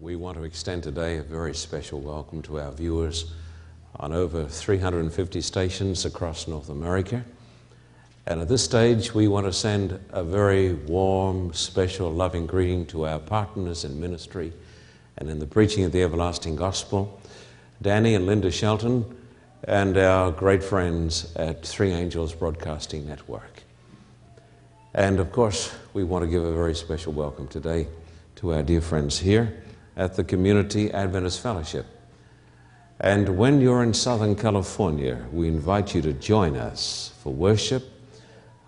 We want to extend today a very special welcome to our viewers on over 350 stations across North America. And at this stage, we want to send a very warm, special, loving greeting to our partners in ministry and in the preaching of the everlasting gospel, Danny and Linda Shelton, and our great friends at Three Angels Broadcasting Network. And of course, we want to give a very special welcome today to our dear friends here at the Community Adventist Fellowship. And when you're in Southern California, we invite you to join us for worship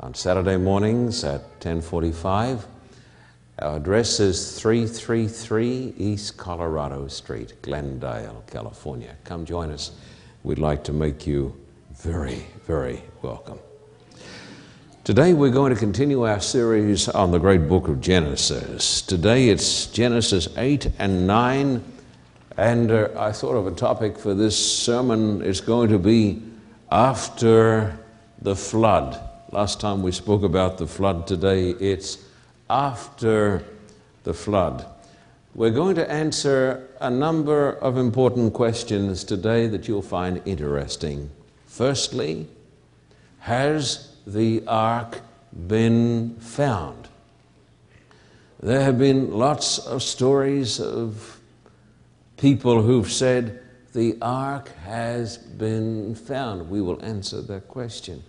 on Saturday mornings at 1045. Our address is 333 East Colorado Street, Glendale, California. Come join us. We'd like to make you very, very welcome. Today we're going to continue our series on the great book of Genesis. Today it's Genesis 8 and 9, and uh, I thought of a topic for this sermon. It's going to be after the flood. Last time we spoke about the flood, today it's after the flood. We're going to answer a number of important questions today that you'll find interesting. Firstly, has the ark been found? There have been lots of stories of people who've said the ark has been found. We will answer that question.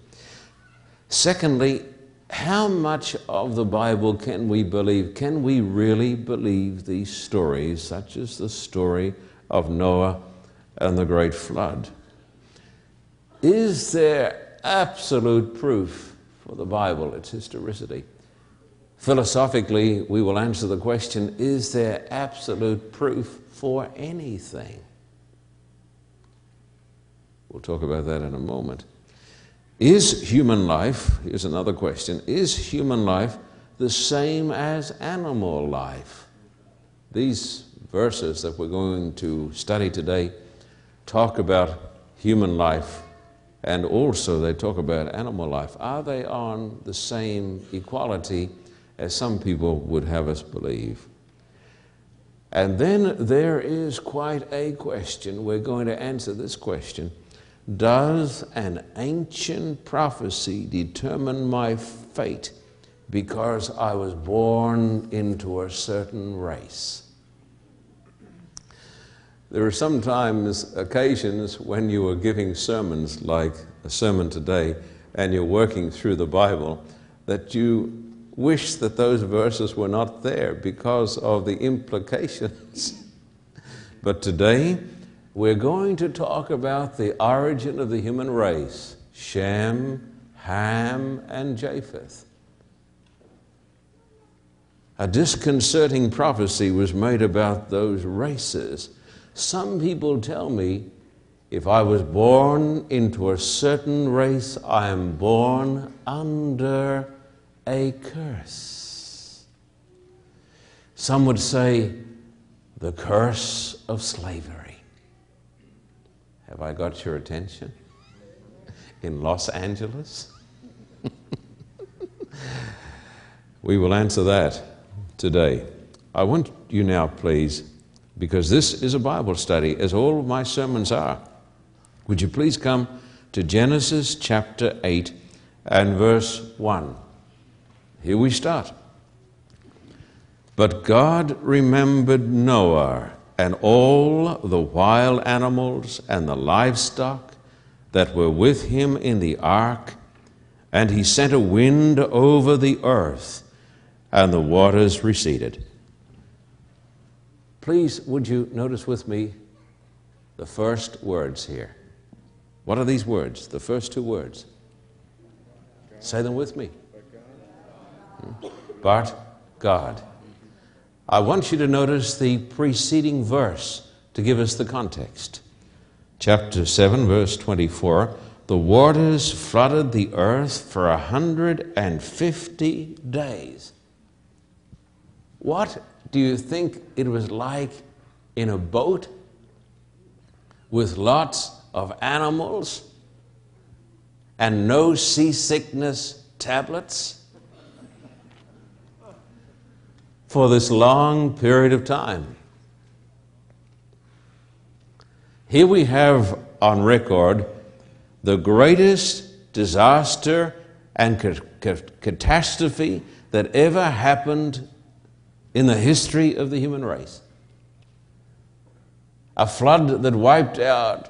Secondly, how much of the Bible can we believe? Can we really believe these stories, such as the story of Noah and the great flood? Is there absolute proof for the Bible, its historicity. Philosophically, we will answer the question is there absolute proof for anything? We'll talk about that in a moment. Is human life, here's another question, is human life the same as animal life? These verses that we're going to study today talk about human life and also they talk about animal life. Are they on the same equality as some people would have us believe? And then there is quite a question. We're going to answer this question Does an ancient prophecy determine my fate because I was born into a certain race? There are sometimes occasions when you are giving sermons like a sermon today and you're working through the Bible that you wish that those verses were not there because of the implications. but today we're going to talk about the origin of the human race Shem, Ham, and Japheth. A disconcerting prophecy was made about those races some people tell me if I was born into a certain race, I am born under a curse. Some would say the curse of slavery. Have I got your attention? In Los Angeles? we will answer that today. I want you now, please because this is a Bible study, as all of my sermons are. Would you please come to Genesis chapter 8 and verse 1? Here we start. But God remembered Noah and all the wild animals and the livestock that were with him in the ark, and he sent a wind over the earth, and the waters receded. Please, would you notice with me the first words here? What are these words? The first two words. Say them with me. Hmm? But God. I want you to notice the preceding verse to give us the context. Chapter 7, verse 24 The waters flooded the earth for a 150 days. What do you think it was like in a boat with lots of animals and no seasickness tablets for this long period of time? Here we have on record the greatest disaster and ca- ca- catastrophe that ever happened in the history of the human race. A flood that wiped out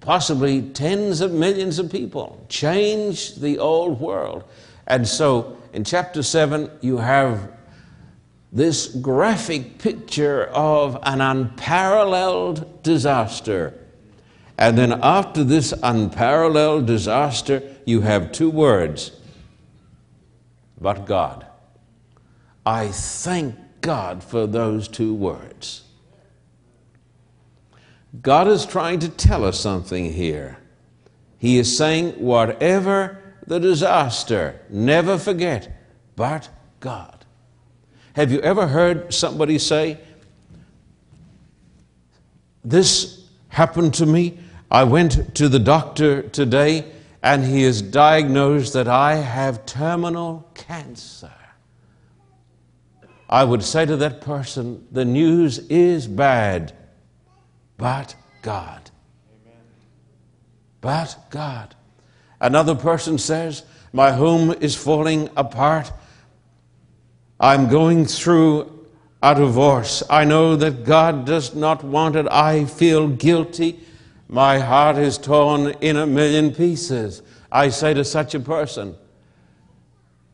possibly tens of millions of people, changed the old world. And so in chapter 7, you have this graphic picture of an unparalleled disaster. And then after this unparalleled disaster, you have two words but God. I thank God for those two words. God is trying to tell us something here. He is saying, whatever the disaster, never forget, but God. Have you ever heard somebody say, This happened to me? I went to the doctor today and he has diagnosed that I have terminal cancer. I would say to that person, The news is bad but God. Amen. But God. Another person says, My home is falling apart. I'm going through a divorce. I know that God does not want it. I feel guilty. My heart is torn in a million pieces. I say to such a person,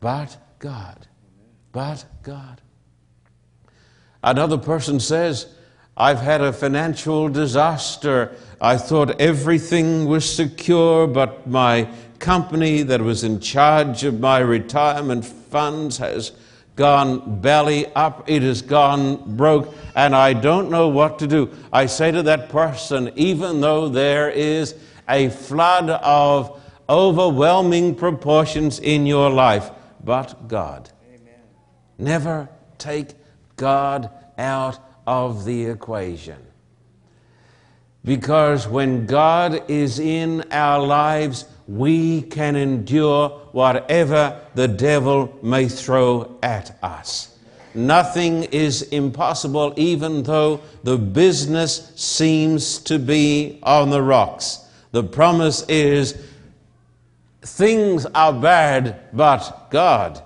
But God. But God. Another person says, I've had a financial disaster. I thought everything was secure, but my company that was in charge of my retirement funds has gone belly up, it has gone broke, and I don't know what to do. I say to that person, even though there is a flood of overwhelming proportions in your life, but God. Amen. Never take God out of the equation. Because when God is in our lives, we can endure whatever the devil may throw at us. Nothing is impossible, even though the business seems to be on the rocks. The promise is things are bad, but God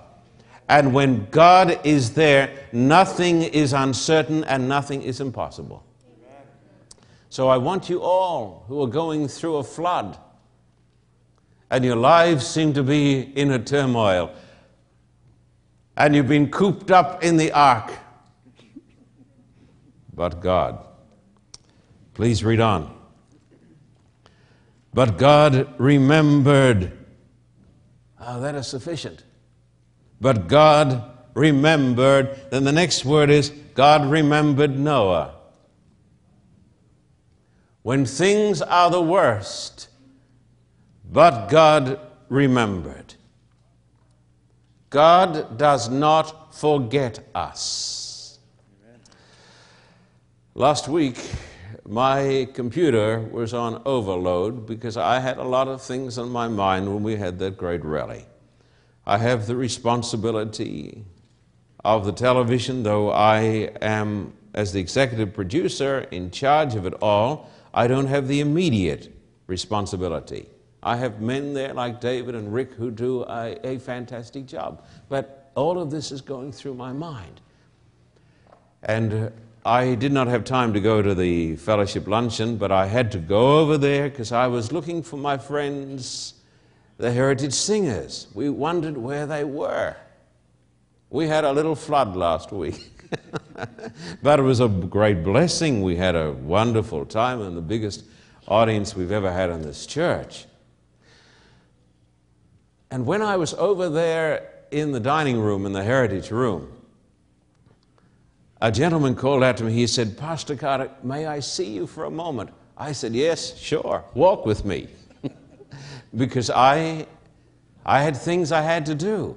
and when God is there, nothing is uncertain and nothing is impossible. So I want you all who are going through a flood and your lives seem to be in a turmoil and you've been cooped up in the ark. But God. Please read on. But God remembered. Oh, that is sufficient. But God remembered. Then the next word is God remembered Noah. When things are the worst, but God remembered. God does not forget us. Last week, my computer was on overload because I had a lot of things on my mind when we had that great rally. I have the responsibility of the television, though I am, as the executive producer, in charge of it all. I don't have the immediate responsibility. I have men there like David and Rick who do a, a fantastic job. But all of this is going through my mind. And I did not have time to go to the fellowship luncheon, but I had to go over there because I was looking for my friends the heritage singers. We wondered where they were. We had a little flood last week. but it was a great blessing. We had a wonderful time and the biggest audience we've ever had in this church. And when I was over there in the dining room, in the heritage room, a gentleman called out to me. He said, Pastor Carter, may I see you for a moment? I said, Yes, sure. Walk with me because I, I had things I had to do,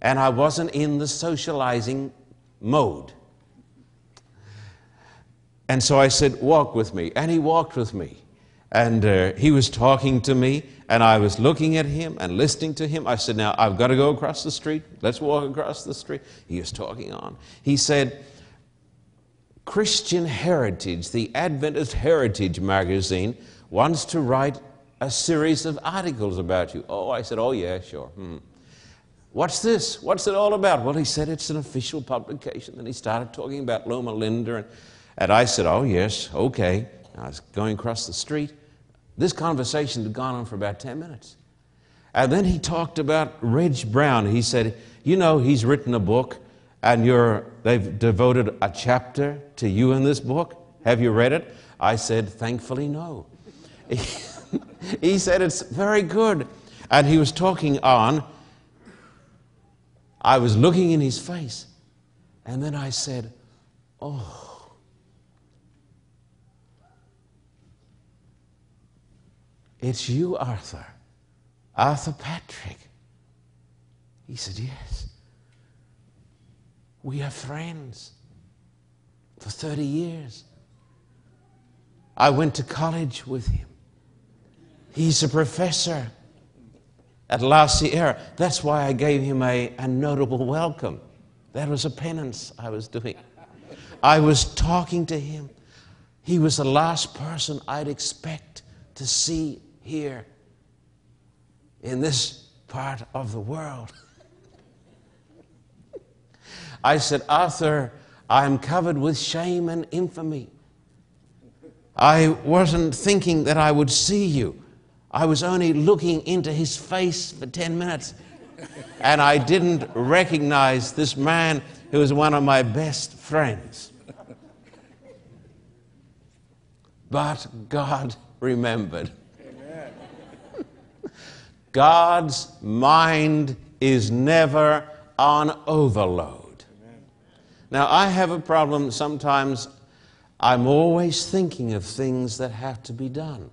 and I wasn't in the socializing mode. And so I said, Walk with me. And he walked with me. And uh, he was talking to me, and I was looking at him and listening to him. I said, Now I've got to go across the street. Let's walk across the street. He was talking on. He said, Christian Heritage, the Adventist Heritage magazine, wants to write a series of articles about you. Oh, I said, Oh, yeah, sure. Hmm. What's this? What's it all about? Well, he said it's an official publication. Then he started talking about Loma Linda. And, and I said, Oh, yes, okay. I was going across the street. This conversation had gone on for about 10 minutes. And then he talked about Reg Brown. He said, You know, he's written a book, and they've devoted a chapter to you in this book. Have you read it? I said, Thankfully, no. he said, It's very good. And he was talking on. I was looking in his face, and then I said, Oh. It's you, Arthur. Arthur Patrick. He said, Yes. We are friends for 30 years. I went to college with him. He's a professor at La Sierra. That's why I gave him a, a notable welcome. That was a penance I was doing. I was talking to him. He was the last person I'd expect to see here in this part of the world. I said, Arthur, I am covered with shame and infamy. I wasn't thinking that I would see you. I was only looking into his face for 10 minutes. And I didn't recognize this man who was one of my best friends. But God remembered. God's mind is never on overload. Now, I have a problem sometimes, I'm always thinking of things that have to be done.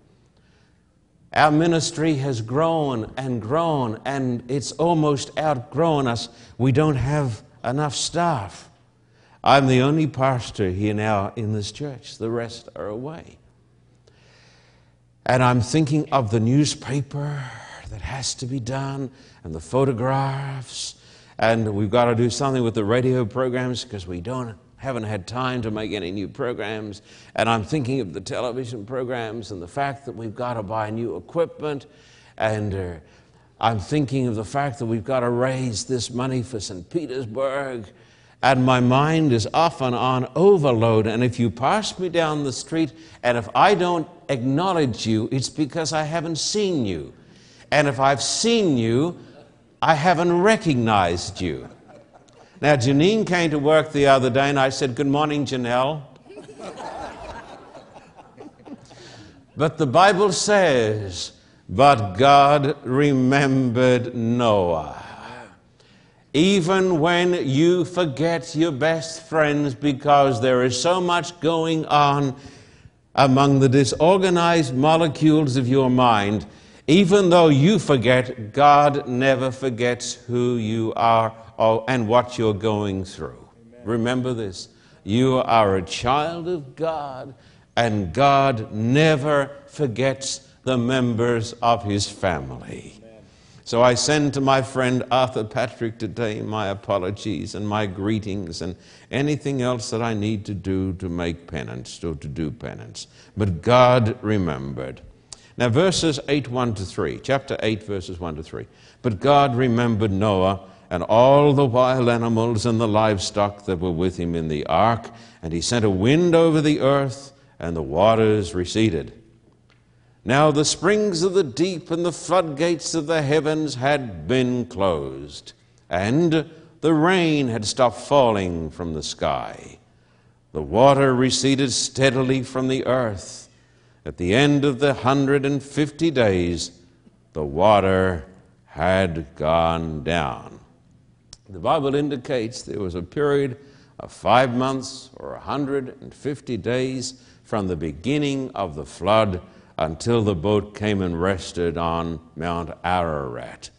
Our ministry has grown and grown, and it's almost outgrown us. We don't have enough staff. I'm the only pastor here now in this church, the rest are away. And I'm thinking of the newspaper that has to be done, and the photographs, and we've got to do something with the radio programs because we don't haven't had time to make any new programs. And I'm thinking of the television programs and the fact that we've got to buy new equipment. And uh, I'm thinking of the fact that we've got to raise this money for St. Petersburg. And my mind is often on overload. And if you pass me down the street and if I don't acknowledge you, it's because I haven't seen you. And if I've seen you, I haven't recognized you. Now, Janine came to work the other day, and I said, Good morning, Janelle. but the Bible says, But God remembered Noah. Even when you forget your best friends because there is so much going on among the disorganized molecules of your mind, even though you forget, God never forgets who you are and what you're going through. Amen. Remember this you are a child of God, and God never forgets the members of his family. So I send to my friend Arthur Patrick today my apologies and my greetings and anything else that I need to do to make penance or to do penance. But God remembered. Now, verses 8, 1 to 3, chapter 8, verses 1 to 3. But God remembered Noah and all the wild animals and the livestock that were with him in the ark, and he sent a wind over the earth, and the waters receded. Now the springs of the deep and the floodgates of the heavens had been closed, and the rain had stopped falling from the sky. The water receded steadily from the earth at the end of the 150 days, the water had gone down. The Bible indicates there was a period of five months or 150 days from the beginning of the flood until the boat came and rested on Mount Ararat.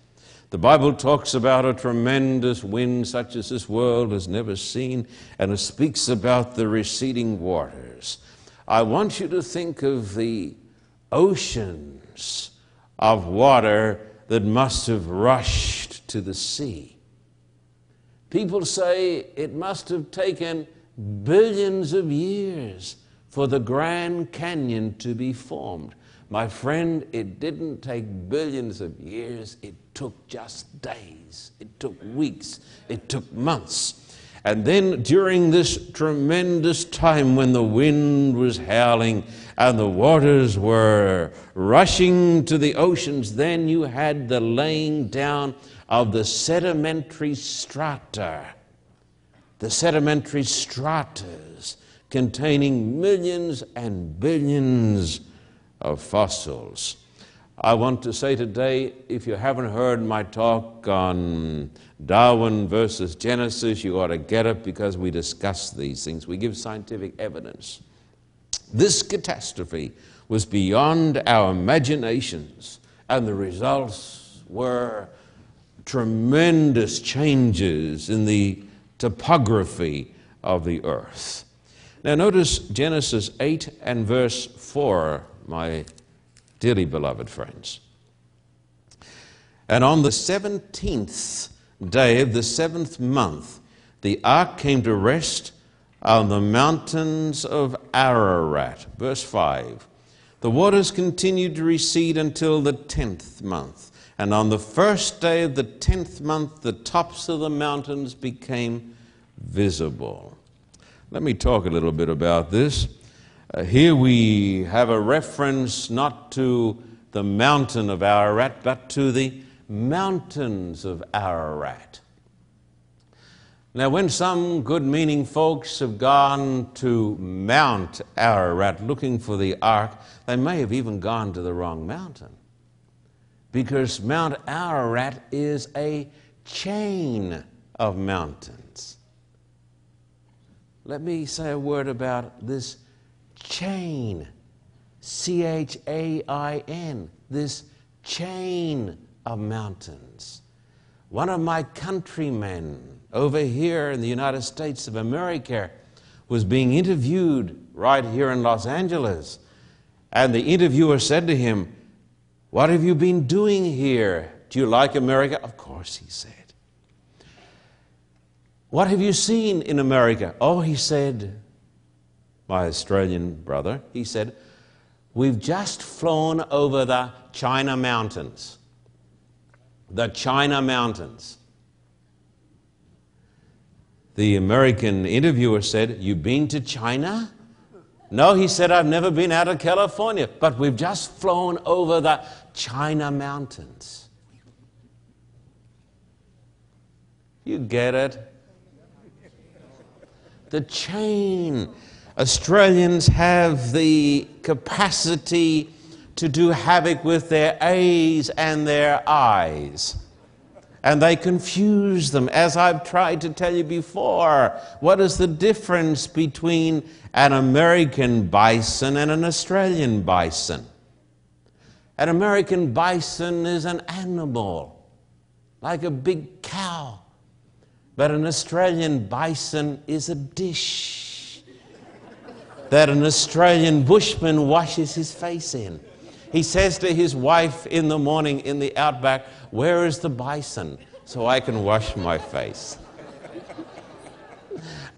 The Bible talks about a tremendous wind such as this world has never seen, and it speaks about the receding waters. I want you to think of the oceans of water that must have rushed to the sea. People say it must have taken billions of years for the Grand Canyon to be formed. My friend, it didn't take billions of years, it took just days, it took weeks, it took months. And then during this tremendous time when the wind was howling and the waters were rushing to the oceans, then you had the laying down of the sedimentary strata. The sedimentary stratas containing millions and billions of fossils. I want to say today, if you haven't heard my talk on Darwin versus Genesis, you ought to get it because we discuss these things. We give scientific evidence. This catastrophe was beyond our imaginations, and the results were tremendous changes in the topography of the earth. Now, notice Genesis 8 and verse 4, my dearly beloved friends. And on the 17th day of the seventh month, the ark came to rest on the mountains of Ararat. Verse 5. The waters continued to recede until the tenth month. And on the first day of the tenth month, the tops of the mountains became visible. Let me talk a little bit about this. Uh, here we have a reference not to the mountain of Ararat, but to the mountains of Ararat. Now, when some good meaning folks have gone to Mount Ararat looking for the ark, they may have even gone to the wrong mountain. Because Mount Ararat is a chain of mountains. Let me say a word about this chain. C H A I N. This chain of mountains. One of my countrymen over here in the United States of America was being interviewed right here in Los Angeles. And the interviewer said to him, What have you been doing here? Do you like America? Of course, he said. What have you seen in America? Oh, he said, my Australian brother, he said, We've just flown over the China Mountains. The China Mountains. The American interviewer said, You've been to China? No, he said, I've never been out of California, but we've just flown over the China Mountains. You get it? The chain Australians have the capacity to do havoc with their A's and their I's. And they confuse them. As I've tried to tell you before, what is the difference between an American bison and an Australian bison? An American bison is an animal, like a big cow. But an Australian bison is a dish that an Australian bushman washes his face in. He says to his wife in the morning in the outback, Where is the bison so I can wash my face?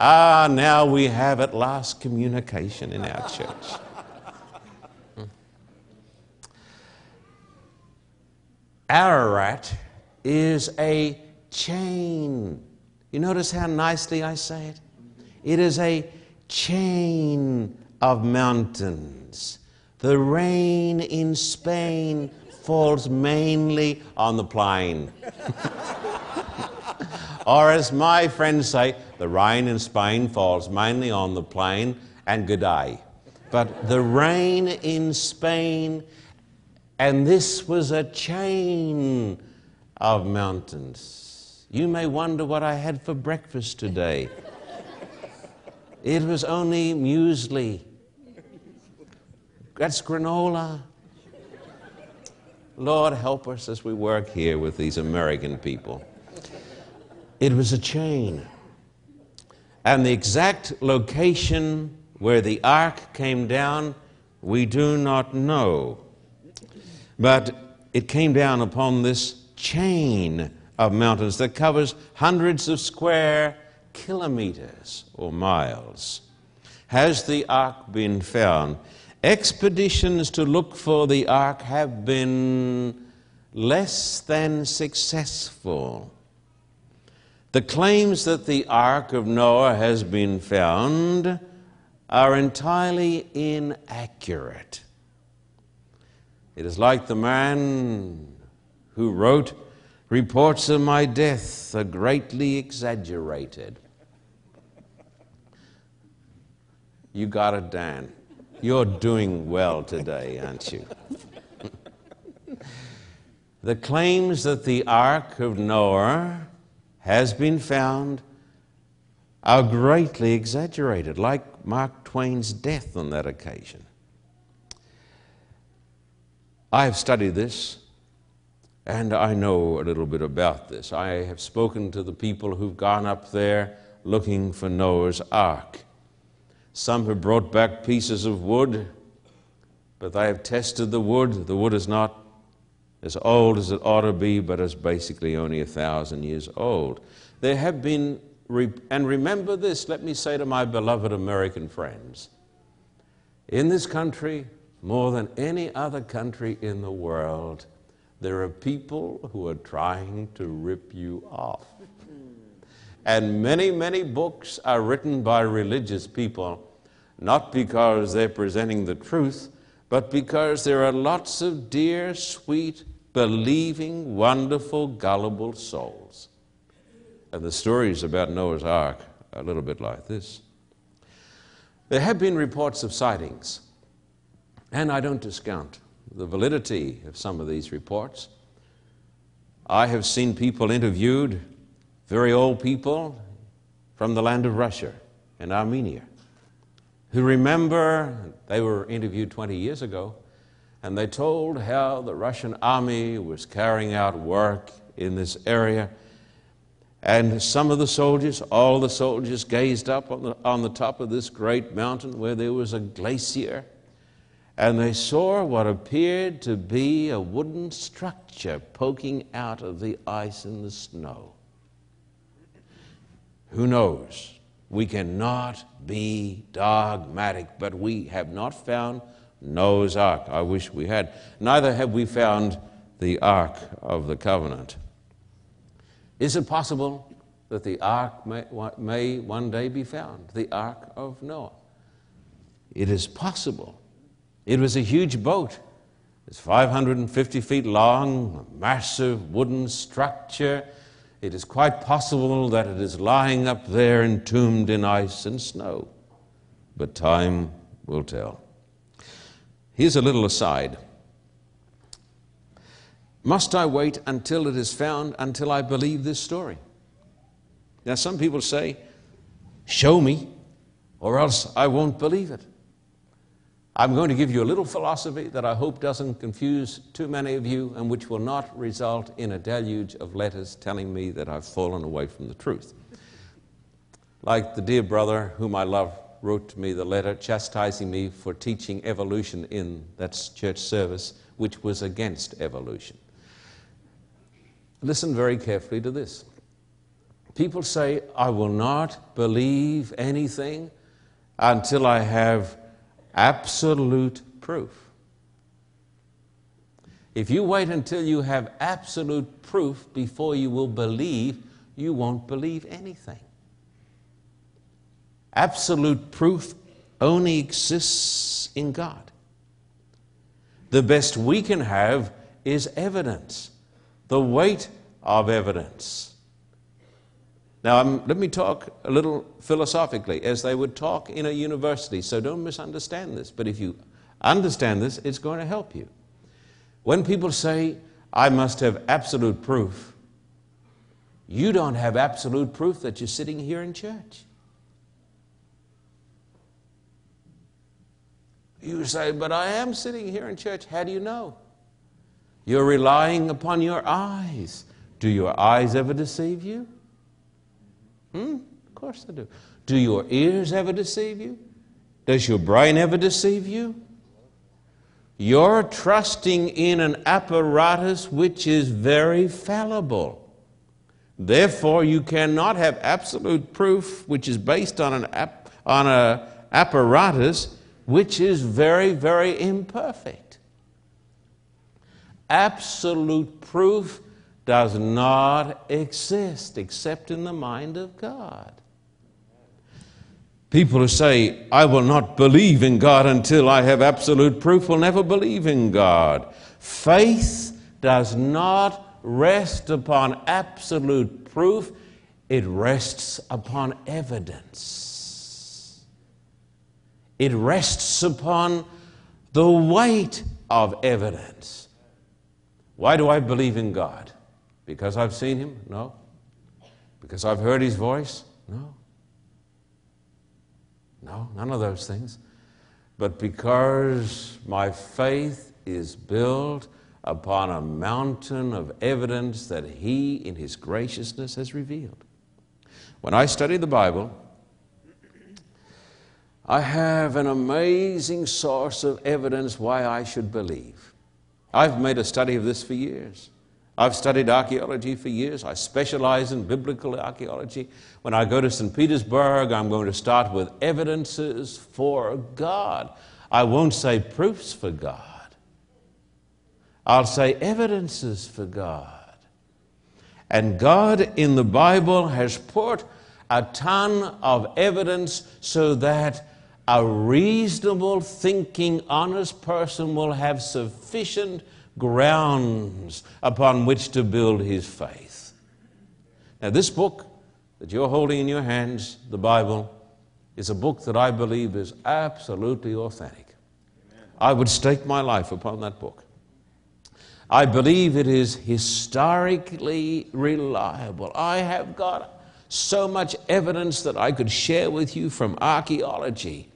ah, now we have at last communication in our church. Ararat is a chain. You notice how nicely I say it? It is a chain of mountains. The rain in Spain falls mainly on the plain. or, as my friends say, the rain in Spain falls mainly on the plain and good day. But the rain in Spain, and this was a chain of mountains. You may wonder what I had for breakfast today. It was only muesli. That's granola. Lord, help us as we work here with these American people. It was a chain. And the exact location where the ark came down, we do not know. But it came down upon this chain of mountains that covers hundreds of square kilometers or miles has the ark been found. Expeditions to look for the ark have been less than successful. The claims that the ark of Noah has been found are entirely inaccurate. It is like the man who wrote, Reports of my death are greatly exaggerated. You got it, Dan. You're doing well today, aren't you? the claims that the Ark of Noah has been found are greatly exaggerated, like Mark Twain's death on that occasion. I have studied this and I know a little bit about this. I have spoken to the people who've gone up there looking for Noah's Ark. Some have brought back pieces of wood, but they have tested the wood. The wood is not as old as it ought to be, but it's basically only a thousand years old. There have been, and remember this, let me say to my beloved American friends in this country, more than any other country in the world, there are people who are trying to rip you off. And many, many books are written by religious people, not because they're presenting the truth, but because there are lots of dear, sweet, believing, wonderful, gullible souls. And the stories about Noah's Ark are a little bit like this. There have been reports of sightings, and I don't discount the validity of some of these reports. I have seen people interviewed, very old people from the land of Russia and Armenia, who remember they were interviewed 20 years ago, and they told how the Russian army was carrying out work in this area. And some of the soldiers, all the soldiers, gazed up on the, on the top of this great mountain where there was a glacier and they saw what appeared to be a wooden structure poking out of the ice and the snow. Who knows? We cannot be dogmatic, but we have not found Noah's Ark. I wish we had. Neither have we found the Ark of the Covenant. Is it possible that the Ark may, may one day be found? The Ark of Noah. It is possible. It was a huge boat. It's 550 feet long, a massive wooden structure. It is quite possible that it is lying up there entombed in ice and snow. But time will tell. Here's a little aside. Must I wait until it is found until I believe this story? Now, some people say, Show me, or else I won't believe it. I'm going to give you a little philosophy that I hope doesn't confuse too many of you and which will not result in a deluge of letters telling me that I've fallen away from the truth. Like the dear brother whom I love wrote to me the letter chastising me for teaching evolution in that church service, which was against evolution. Listen very carefully to this. People say, I will not believe anything until I have absolute proof. If you wait until you have absolute proof before you will believe, you won't believe anything. Absolute proof only exists in God. The best we can have is evidence, the weight of evidence. Now, um, let me talk a little philosophically, as they would talk in a university, so don't misunderstand this. But if you understand this, it's going to help you. When people say, I must have absolute proof, you don't have absolute proof that you're sitting here in church. You say, but I am sitting here in church. How do you know? You're relying upon your eyes. Do your eyes ever deceive you? Hmm? Of course they do. Do your ears ever deceive you? Does your brain ever deceive you? You're trusting in an apparatus which is very fallible, Therefore, you cannot have absolute proof which is based on an, ap- on a apparatus which is very, very imperfect. Absolute proof does not exist except in the mind of God. People who say, I will not believe in God until I have absolute proof, will never believe in God. Faith does not rest upon absolute proof, it rests upon evidence. It rests upon the weight of evidence. Why do I believe in God? Because I've seen Him? No. Because I've heard His voice? No. No, none of those things. But because my faith is built upon a mountain of evidence that He, in His graciousness, has revealed. When I study the Bible, I have an amazing source of evidence why I should believe. I've made a study of this for years. I've studied archaeology for years. I specialize in biblical archaeology. When I go to St. Petersburg, I'm going to start with evidences for God. I won't say proofs for God. I'll say evidences for God. And God in the Bible has put a ton of evidence so that a reasonable, thinking, honest person will have sufficient grounds upon which to build his faith. Now, this book that you're holding in your hands, the Bible, is a book that I believe is absolutely authentic. Amen. I would stake my life upon that book. I believe it is historically reliable. I have got so much evidence that I could share with you from archaeology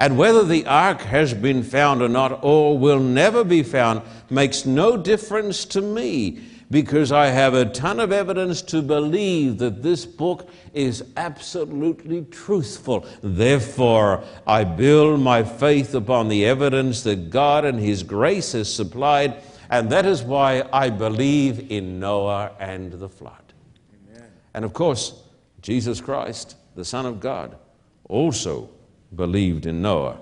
and whether the ark has been found or not, or will never be found, makes no difference to me because I have a ton of evidence to believe that this book is absolutely truthful. Therefore, I build my faith upon the evidence that God and His grace has supplied, and that is why I believe in Noah and the flood. Amen. And of course, Jesus Christ, the Son of God, also believed in Noah,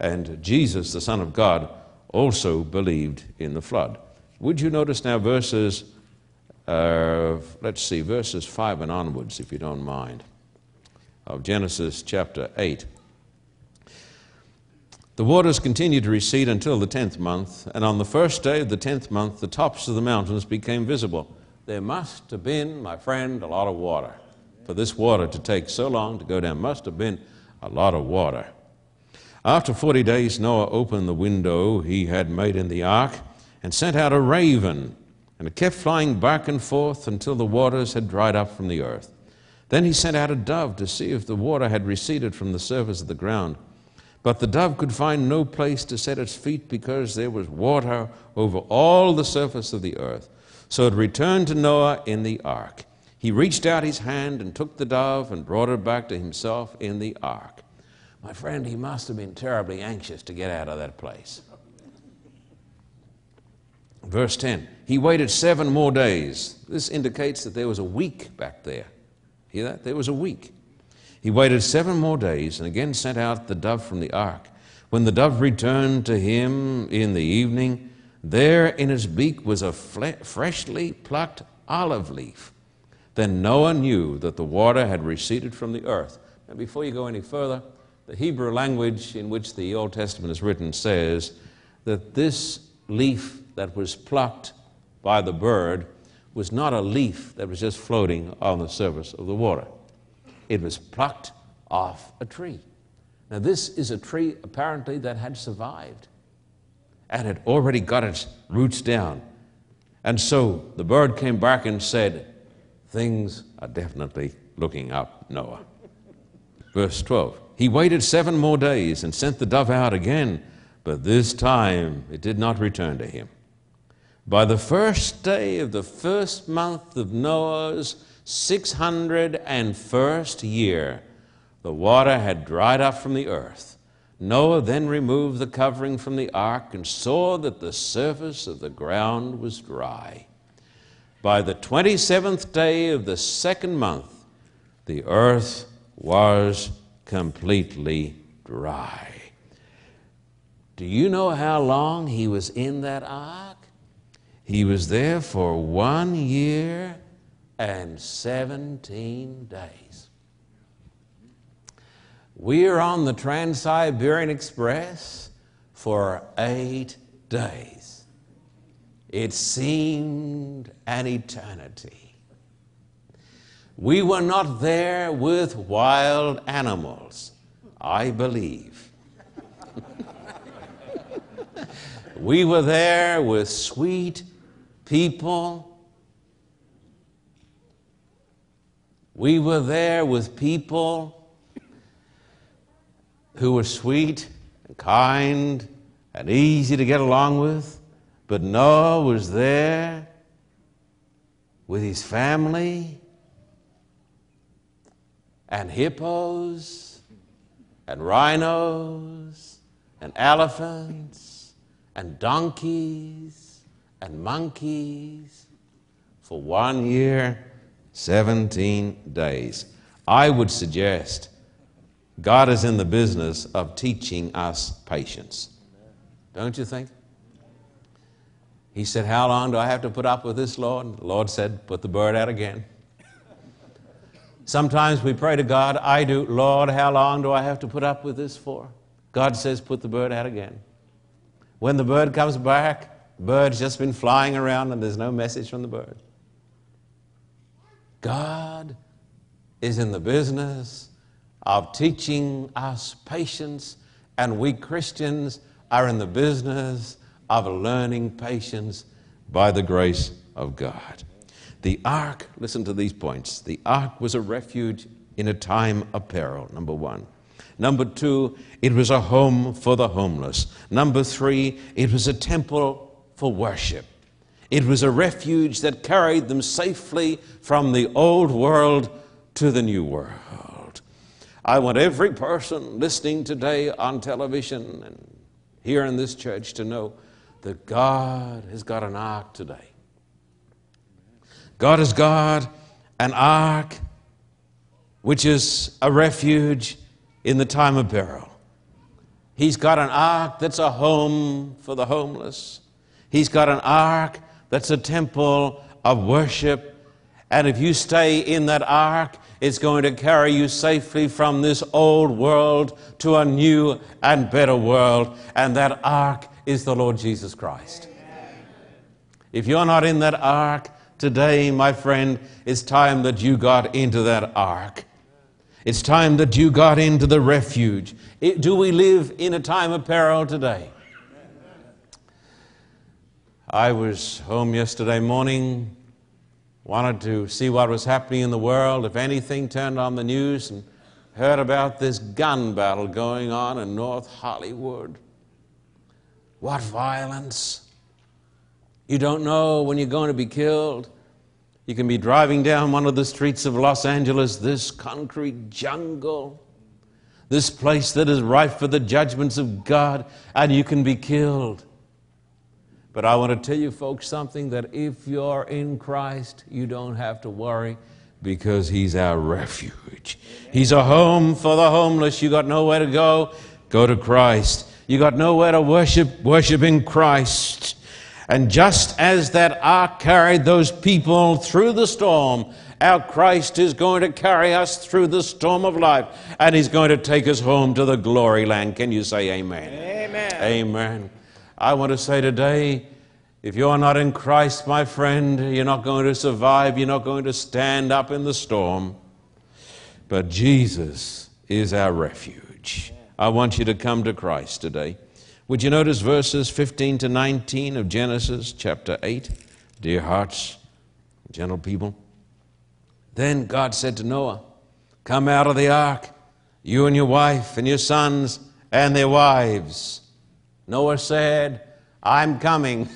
and Jesus, the Son of God, also believed in the flood. Would you notice now verses, uh, let's see, verses 5 and onwards, if you don't mind, of Genesis chapter 8. The waters continued to recede until the tenth month, and on the first day of the tenth month, the tops of the mountains became visible. There must have been, my friend, a lot of water. For this water to take so long to go down, must have been a lot of water. After 40 days, Noah opened the window he had made in the ark and sent out a raven, and it kept flying back and forth until the waters had dried up from the earth. Then he sent out a dove to see if the water had receded from the surface of the ground. But the dove could find no place to set its feet because there was water over all the surface of the earth. So it returned to Noah in the ark. He reached out his hand and took the dove and brought her back to himself in the ark. My friend, he must have been terribly anxious to get out of that place. Verse 10 He waited seven more days. This indicates that there was a week back there. Hear that? There was a week. He waited seven more days and again sent out the dove from the ark. When the dove returned to him in the evening, there in its beak was a freshly plucked olive leaf. Then Noah knew that the water had receded from the earth. Now, before you go any further, the Hebrew language in which the Old Testament is written says that this leaf that was plucked by the bird was not a leaf that was just floating on the surface of the water. It was plucked off a tree. Now, this is a tree apparently that had survived and had already got its roots down. And so the bird came back and said, Things are definitely looking up, Noah. Verse 12 He waited seven more days and sent the dove out again, but this time it did not return to him. By the first day of the first month of Noah's 601st year, the water had dried up from the earth. Noah then removed the covering from the ark and saw that the surface of the ground was dry. By the 27th day of the second month, the earth was completely dry. Do you know how long he was in that ark? He was there for one year and 17 days. We are on the Trans Siberian Express for eight days. It seemed an eternity. We were not there with wild animals, I believe. we were there with sweet people. We were there with people who were sweet and kind and easy to get along with. But Noah was there with his family and hippos and rhinos and elephants and donkeys and monkeys for one year, 17 days. I would suggest God is in the business of teaching us patience. Don't you think? He said, How long do I have to put up with this, Lord? And The Lord said, Put the bird out again. Sometimes we pray to God, I do, Lord, how long do I have to put up with this for? God says, Put the bird out again. When the bird comes back, the bird's just been flying around and there's no message from the bird. God is in the business of teaching us patience, and we Christians are in the business of learning patience by the grace of God. The ark, listen to these points. The ark was a refuge in a time of peril, number one. Number two, it was a home for the homeless. Number three, it was a temple for worship. It was a refuge that carried them safely from the old world to the new world. I want every person listening today on television and here in this church to know that God has got an ark today. God has got an ark which is a refuge in the time of peril. He's got an ark that's a home for the homeless. He's got an ark that's a temple of worship. And if you stay in that ark, it's going to carry you safely from this old world to a new and better world. And that ark is the Lord Jesus Christ. If you're not in that ark today, my friend, it's time that you got into that ark. It's time that you got into the refuge. It, do we live in a time of peril today? I was home yesterday morning, wanted to see what was happening in the world, if anything, turned on the news and heard about this gun battle going on in North Hollywood. What violence! You don't know when you're going to be killed. You can be driving down one of the streets of Los Angeles, this concrete jungle, this place that is ripe for the judgments of God, and you can be killed. But I want to tell you, folks, something that if you're in Christ, you don't have to worry because He's our refuge. He's a home for the homeless. You got nowhere to go, go to Christ. You got nowhere to worship, worship in Christ. And just as that ark carried those people through the storm, our Christ is going to carry us through the storm of life and He's going to take us home to the glory land. Can you say amen? Amen. Amen. I want to say today, if you're not in Christ, my friend, you're not going to survive. You're not going to stand up in the storm. But Jesus is our refuge. I want you to come to Christ today. Would you notice verses 15 to 19 of Genesis chapter 8? Dear hearts, gentle people. Then God said to Noah, Come out of the ark, you and your wife and your sons and their wives. Noah said, I'm coming.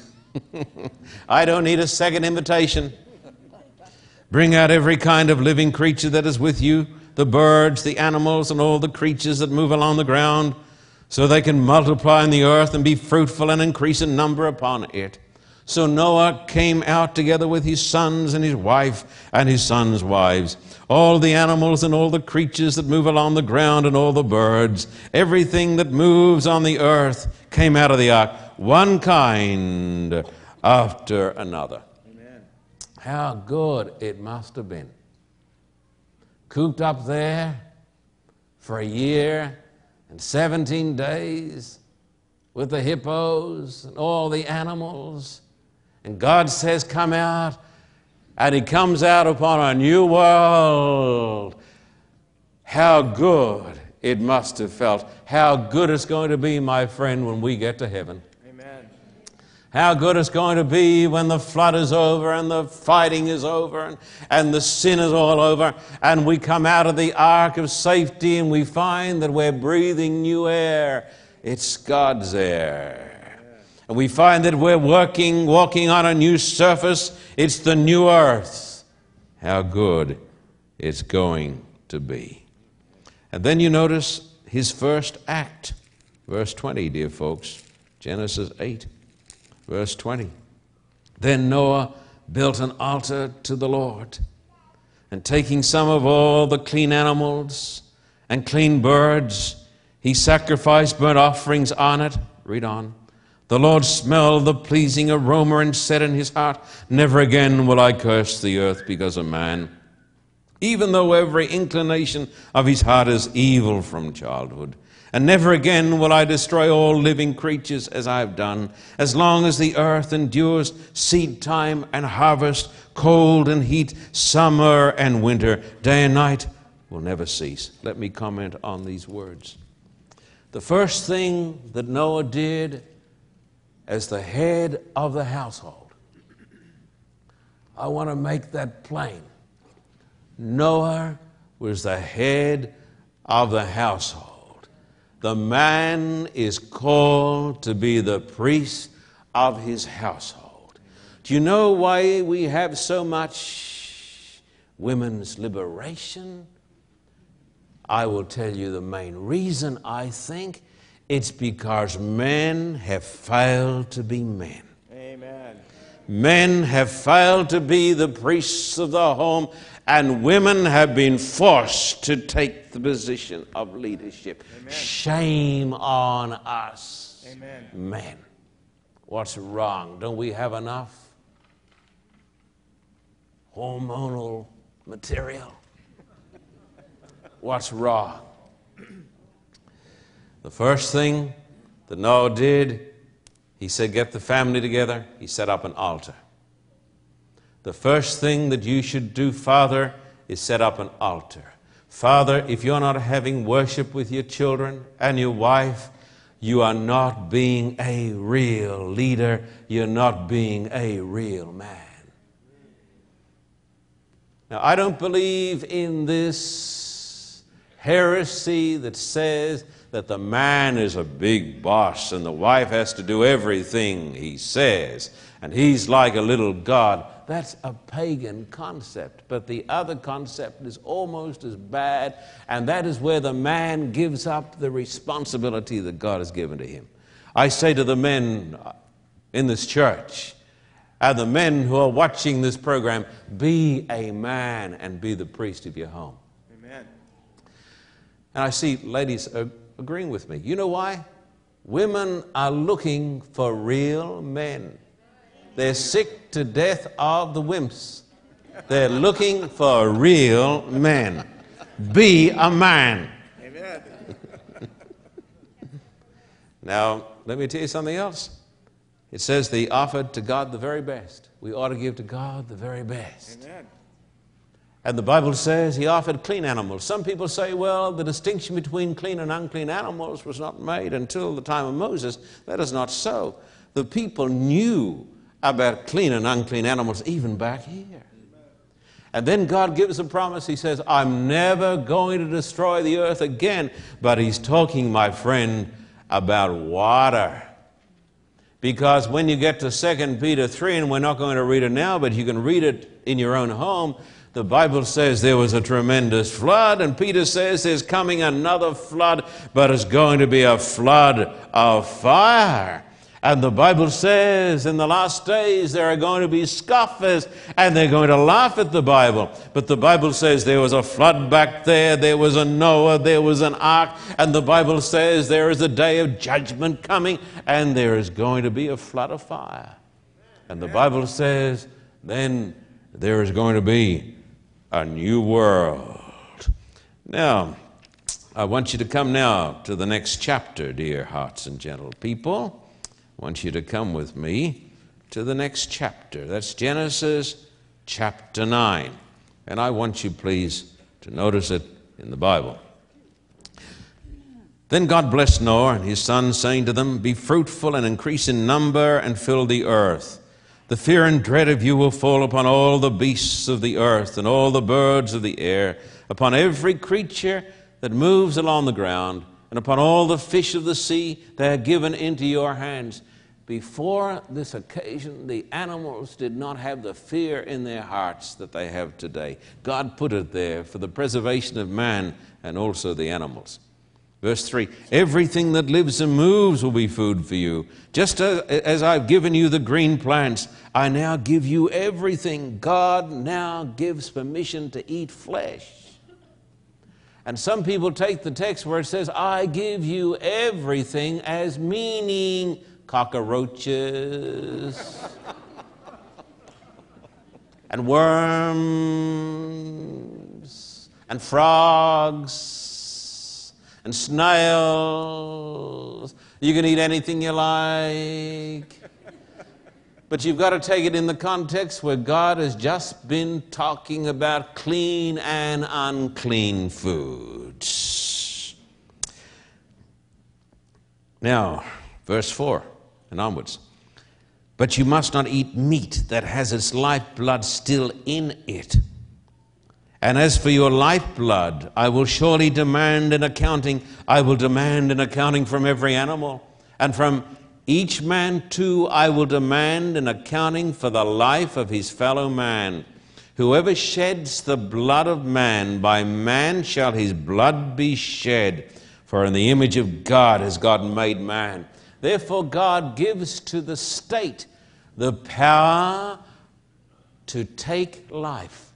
I don't need a second invitation. Bring out every kind of living creature that is with you the birds, the animals, and all the creatures that move along the ground, so they can multiply in the earth and be fruitful and increase in number upon it. So Noah came out together with his sons and his wife and his sons' wives, all the animals and all the creatures that move along the ground and all the birds, everything that moves on the earth came out of the ark, one kind after another. Amen. How good it must have been. Cooped up there for a year and 17 days with the hippos and all the animals and God says, Come out. And He comes out upon a new world. How good it must have felt. How good it's going to be, my friend, when we get to heaven. How good it's going to be when the flood is over and the fighting is over and, and the sin is all over and we come out of the ark of safety and we find that we're breathing new air. It's God's air. And we find that we're working, walking on a new surface. It's the new earth. How good it's going to be. And then you notice his first act. Verse 20, dear folks. Genesis 8, verse 20. Then Noah built an altar to the Lord. And taking some of all the clean animals and clean birds, he sacrificed burnt offerings on it. Read on the Lord smelled the pleasing aroma and said in his heart, Never again will I curse the earth because of man. Even though every inclination of his heart is evil from childhood. And never again will I destroy all living creatures as I have done, as long as the earth endures seed time and harvest, cold and heat, summer and winter, day and night will never cease. Let me comment on these words. The first thing that Noah did as the head of the household. I want to make that plain. Noah was the head of the household. The man is called to be the priest of his household. Do you know why we have so much women's liberation? I will tell you the main reason I think it's because men have failed to be men. Amen. Men have failed to be the priests of the home, and women have been forced to take the position of leadership. Amen. Shame on us, Amen. men. What's wrong? Don't we have enough hormonal material? What's wrong? The first thing that Noah did, he said, Get the family together. He set up an altar. The first thing that you should do, Father, is set up an altar. Father, if you're not having worship with your children and your wife, you are not being a real leader. You're not being a real man. Now, I don't believe in this heresy that says that the man is a big boss and the wife has to do everything he says and he's like a little God. That's a pagan concept. But the other concept is almost as bad, and that is where the man gives up the responsibility that God has given to him. I say to the men in this church, and the men who are watching this program, be a man and be the priest of your home. Amen. And I see ladies agreeing with me. You know why? Women are looking for real men. They're sick to death of the wimps. They're looking for a real man. Be a man. Amen. now, let me tell you something else. It says they offered to God the very best. We ought to give to God the very best. Amen. And the Bible says he offered clean animals. Some people say, well, the distinction between clean and unclean animals was not made until the time of Moses. That is not so. The people knew about clean and unclean animals even back here. And then God gives a promise. He says, I'm never going to destroy the earth again. But He's talking, my friend, about water. Because when you get to 2 Peter 3, and we're not going to read it now, but you can read it in your own home, the Bible says there was a tremendous flood, and Peter says there's coming another flood, but it's going to be a flood of fire. And the Bible says in the last days there are going to be scoffers and they're going to laugh at the Bible. But the Bible says there was a flood back there, there was a Noah, there was an ark, and the Bible says there is a day of judgment coming and there is going to be a flood of fire. And the Bible says then there is going to be a new world. Now, I want you to come now to the next chapter, dear hearts and gentle people. I want you to come with me to the next chapter. That's Genesis chapter 9. And I want you, please, to notice it in the Bible. Then God blessed Noah and his sons, saying to them, Be fruitful and increase in number and fill the earth. The fear and dread of you will fall upon all the beasts of the earth and all the birds of the air, upon every creature that moves along the ground, and upon all the fish of the sea they are given into your hands. Before this occasion, the animals did not have the fear in their hearts that they have today. God put it there for the preservation of man and also the animals. Verse 3 Everything that lives and moves will be food for you. Just as, as, I've given you the green plants, I now give you everything. God now gives permission to eat flesh. And some people take the text where it says, I give you everything as meaning cockroaches and worms and frogs and snails. You can eat anything you like. But you've got to take it in the context where God has just been talking about clean and unclean foods. Now, verse 4 and onwards. But you must not eat meat that has its lifeblood still in it. And as for your lifeblood, I will surely demand an accounting. I will demand an accounting from every animal. And from each man, too, I will demand an accounting for the life of his fellow man. Whoever sheds the blood of man, by man shall his blood be shed. For in the image of God has God made man. Therefore, God gives to the state the power to take life.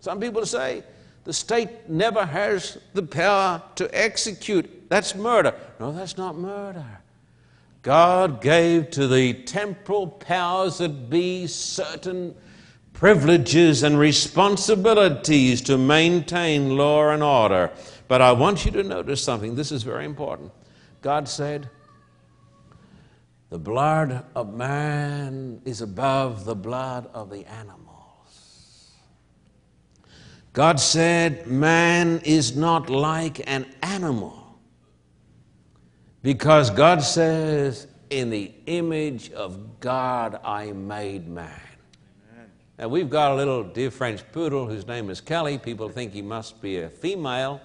Some people say the state never has the power to execute. That's murder. No, that's not murder. God gave to the temporal powers that be certain privileges and responsibilities to maintain law and order. But I want you to notice something. This is very important. God said, the blood of man is above the blood of the animals. God said, Man is not like an animal. Because God says, In the image of God I made man. Amen. Now we've got a little dear French poodle whose name is Kelly. People think he must be a female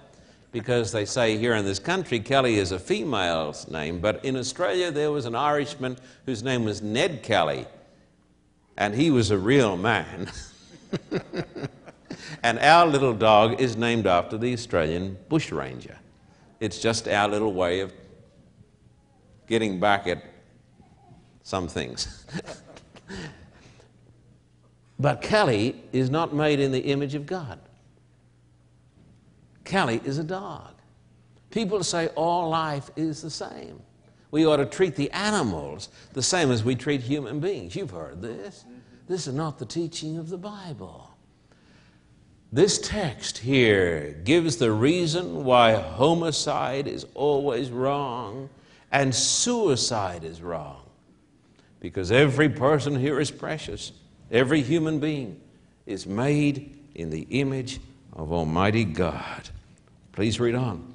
because they say here in this country Kelly is a female's name, but in Australia there was an Irishman whose name was Ned Kelly, and he was a real man. and our little dog is named after the Australian bushranger. It's just our little way of getting back at some things. but Kelly is not made in the image of God. Kelly is a dog. People say all life is the same. We ought to treat the animals the same as we treat human beings. You've heard this. This is not the teaching of the Bible. This text here gives the reason why homicide is always wrong and suicide is wrong. Because every person here is precious. Every human being is made in the image of Almighty God. Please read on.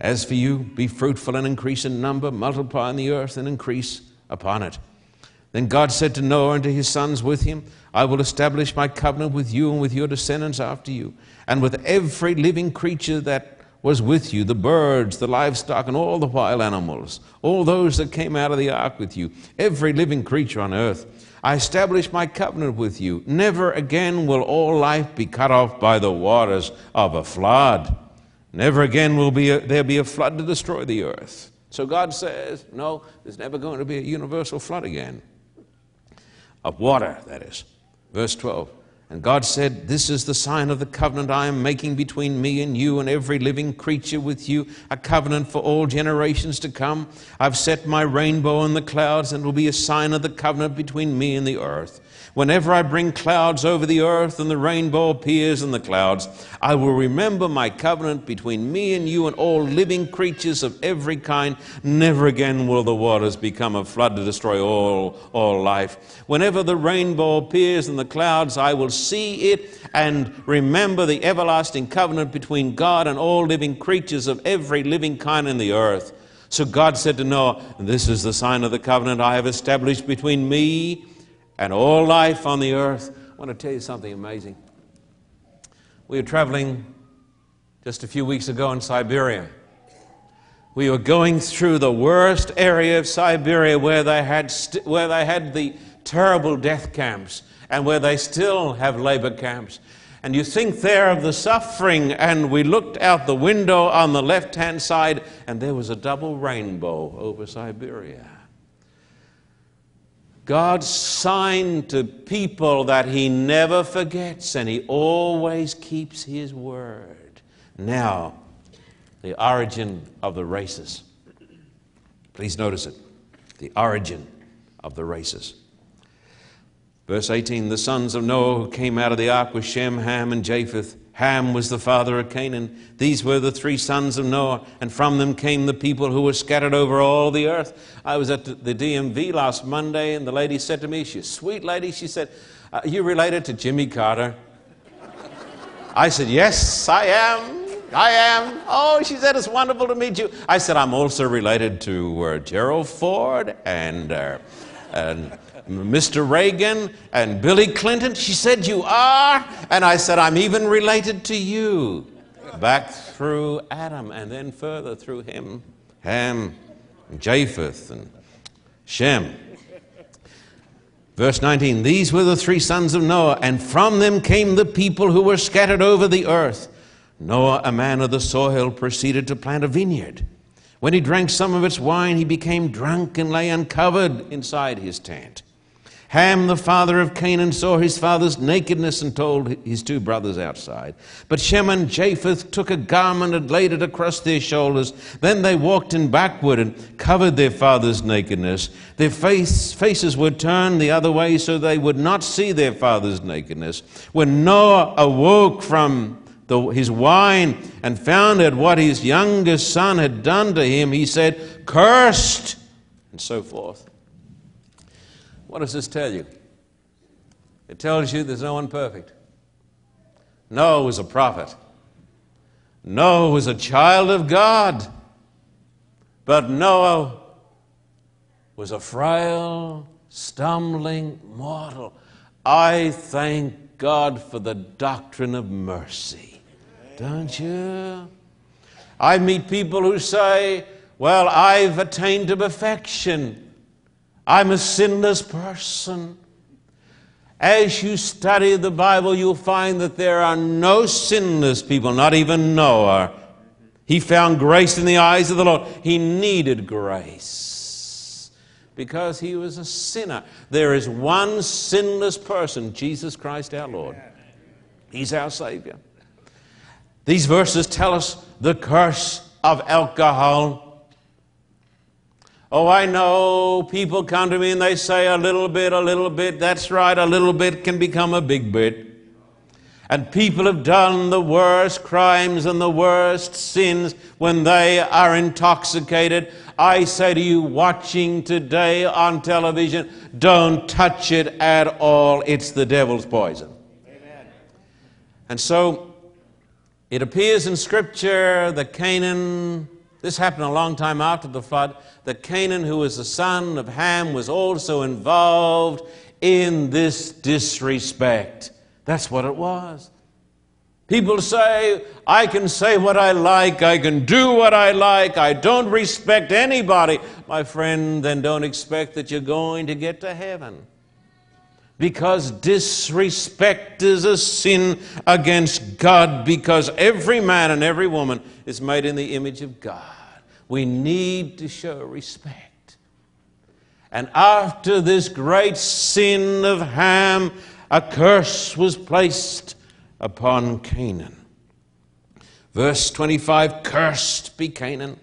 As for you, be fruitful and increase in number, multiply in the earth and increase upon it. Then God said to Noah and to his sons with him, I will establish my covenant with you and with your descendants after you, and with every living creature that was with you, the birds, the livestock, and all the wild animals, all those that came out of the ark with you, every living creature on earth. I establish my covenant with you. Never again will all life be cut off by the waters of a flood. Never again will be a, there be a flood to destroy the earth. So God says, no, there's never going to be a universal flood again. Of water, that is. Verse 12. And God said, This is the sign of the covenant I am making between me and you and every living creature with you, a covenant for all generations to come. I've set my rainbow in the clouds, and it will be a sign of the covenant between me and the earth. Whenever I bring clouds over the earth and the rainbow appears in the clouds, I will remember my covenant between me and you and all living creatures of every kind. Never again will the waters become a flood to destroy all, all life. Whenever the rainbow appears in the clouds, I will see it and remember the everlasting covenant between God and all living creatures of every living kind in the earth. So God said to Noah, This is the sign of the covenant I have established between me and all life on the earth. I want to tell you something amazing. We were traveling just a few weeks ago in Siberia. We were going through the worst area of Siberia where they had, st- where they had the terrible death camps and where they still have labor camps. And you think there of the suffering, and we looked out the window on the left hand side, and there was a double rainbow over Siberia. God's sign to people that He never forgets and He always keeps His word. Now, the origin of the races. Please notice it. The origin of the races. Verse 18 The sons of Noah who came out of the ark were Shem, Ham, and Japheth. Ham was the father of Canaan. These were the three sons of Noah, and from them came the people who were scattered over all the earth. I was at the DMV last Monday, and the lady said to me, she's a sweet lady, she said, Are you related to Jimmy Carter? I said, Yes, I am. I am. Oh, she said, It's wonderful to meet you. I said, I'm also related to uh, Gerald Ford and, uh, and Mr. Reagan and Billy Clinton? She said, You are? And I said, I'm even related to you. Back through Adam and then further through him, Ham, and Japheth, and Shem. Verse 19 These were the three sons of Noah, and from them came the people who were scattered over the earth. Noah, a man of the soil, proceeded to plant a vineyard. When he drank some of its wine, he became drunk and lay uncovered inside his tent. Ham, the father of Canaan, saw his father's nakedness and told his two brothers outside. But Shem and Japheth took a garment and laid it across their shoulders. Then they walked in backward and covered their father's nakedness. Their face, faces were turned the other way so they would not see their father's nakedness. When Noah awoke from the, his wine and found out what his youngest son had done to him, he said, Cursed, and so forth. What does this tell you? It tells you there's no one perfect. Noah was a prophet. Noah was a child of God. But Noah was a frail, stumbling mortal. I thank God for the doctrine of mercy. Don't you? I meet people who say, Well, I've attained to perfection. I'm a sinless person. As you study the Bible, you'll find that there are no sinless people, not even Noah. He found grace in the eyes of the Lord. He needed grace because he was a sinner. There is one sinless person, Jesus Christ our Lord. He's our Savior. These verses tell us the curse of alcohol Oh, I know people come to me and they say a little bit, a little bit. That's right, a little bit can become a big bit. And people have done the worst crimes and the worst sins when they are intoxicated. I say to you, watching today on television, don't touch it at all. It's the devil's poison. Amen. And so it appears in Scripture that Canaan this happened a long time after the flood. That Canaan, who was the son of Ham, was also involved in this disrespect. That's what it was. People say, I can say what I like, I can do what I like, I don't respect anybody. My friend, then don't expect that you're going to get to heaven. Because disrespect is a sin against God, because every man and every woman is made in the image of God. We need to show respect. And after this great sin of Ham, a curse was placed upon Canaan. Verse 25 Cursed be Canaan.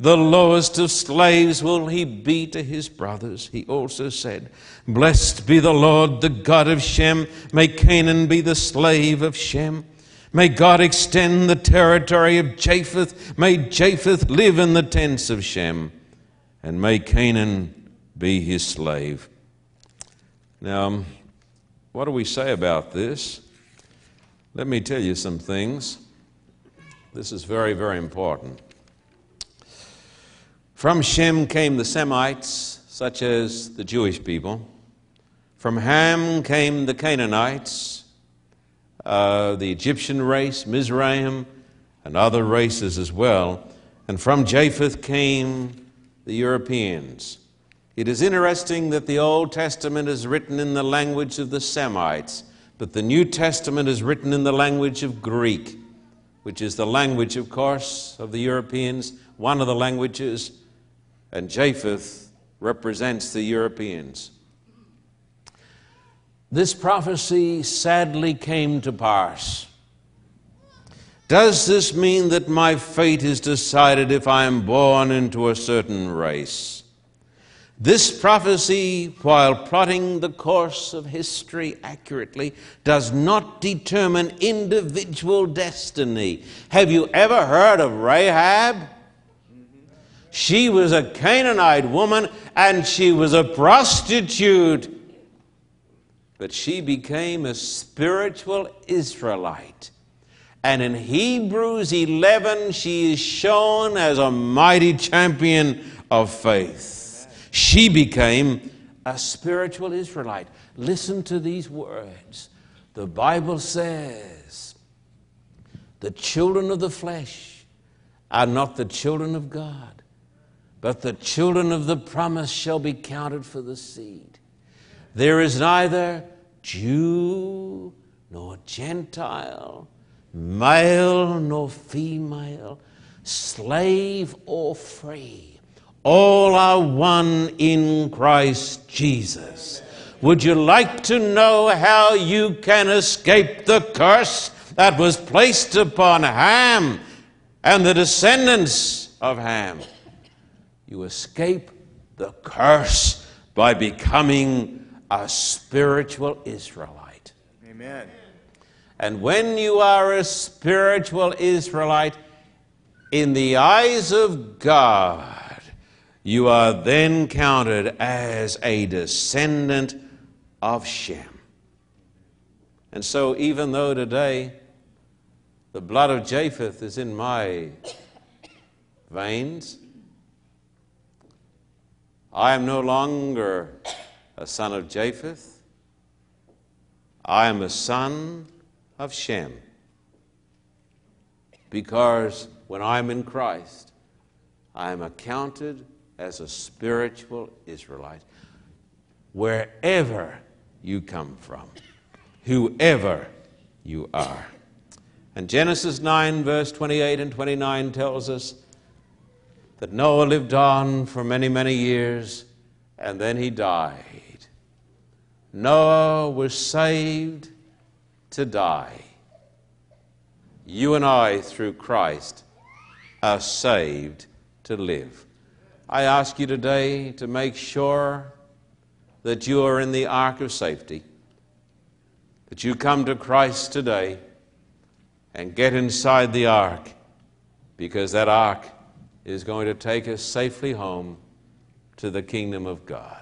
The lowest of slaves will he be to his brothers. He also said, Blessed be the Lord, the God of Shem. May Canaan be the slave of Shem. May God extend the territory of Japheth. May Japheth live in the tents of Shem. And may Canaan be his slave. Now, what do we say about this? Let me tell you some things. This is very, very important. From Shem came the Semites, such as the Jewish people. From Ham came the Canaanites, uh, the Egyptian race, Mizraim, and other races as well. And from Japheth came the Europeans. It is interesting that the Old Testament is written in the language of the Semites, but the New Testament is written in the language of Greek, which is the language, of course, of the Europeans, one of the languages and Japheth represents the Europeans. This prophecy sadly came to pass. Does this mean that my fate is decided if I am born into a certain race? This prophecy, while plotting the course of history accurately, does not determine individual destiny. Have you ever heard of Rahab? She was a Canaanite woman and she was a prostitute. But she became a spiritual Israelite. And in Hebrews 11, she is shown as a mighty champion of faith. She became a spiritual Israelite. Listen to these words. The Bible says, The children of the flesh are not the children of God but the children of the promise shall be counted for the seed. There is neither Jew nor Gentile, male nor female, slave or free. All are one in Christ Jesus. Would you like to know how you can escape the curse that was placed upon Ham and the descendants of Ham? You escape the curse by becoming a spiritual Israelite. Amen. And when you are a spiritual Israelite, in the eyes of God, you are then counted as a descendant of Shem. And so, even though today the blood of Japheth is in my veins, I am no longer a son of Japheth. I am a son of Shem. Because when I'm in Christ, I am accounted as a spiritual Israelite. Wherever you come from, whoever you are. And Genesis 9, verse 28 and 29 tells us that Noah lived on for many, many years, and then he died. Noah was saved to die. You and I, through Christ, are saved to live. I ask you today to make sure that you are in the ark of safety, that you come to Christ today and get inside the ark, because that ark is going to take us safely home to the kingdom of God.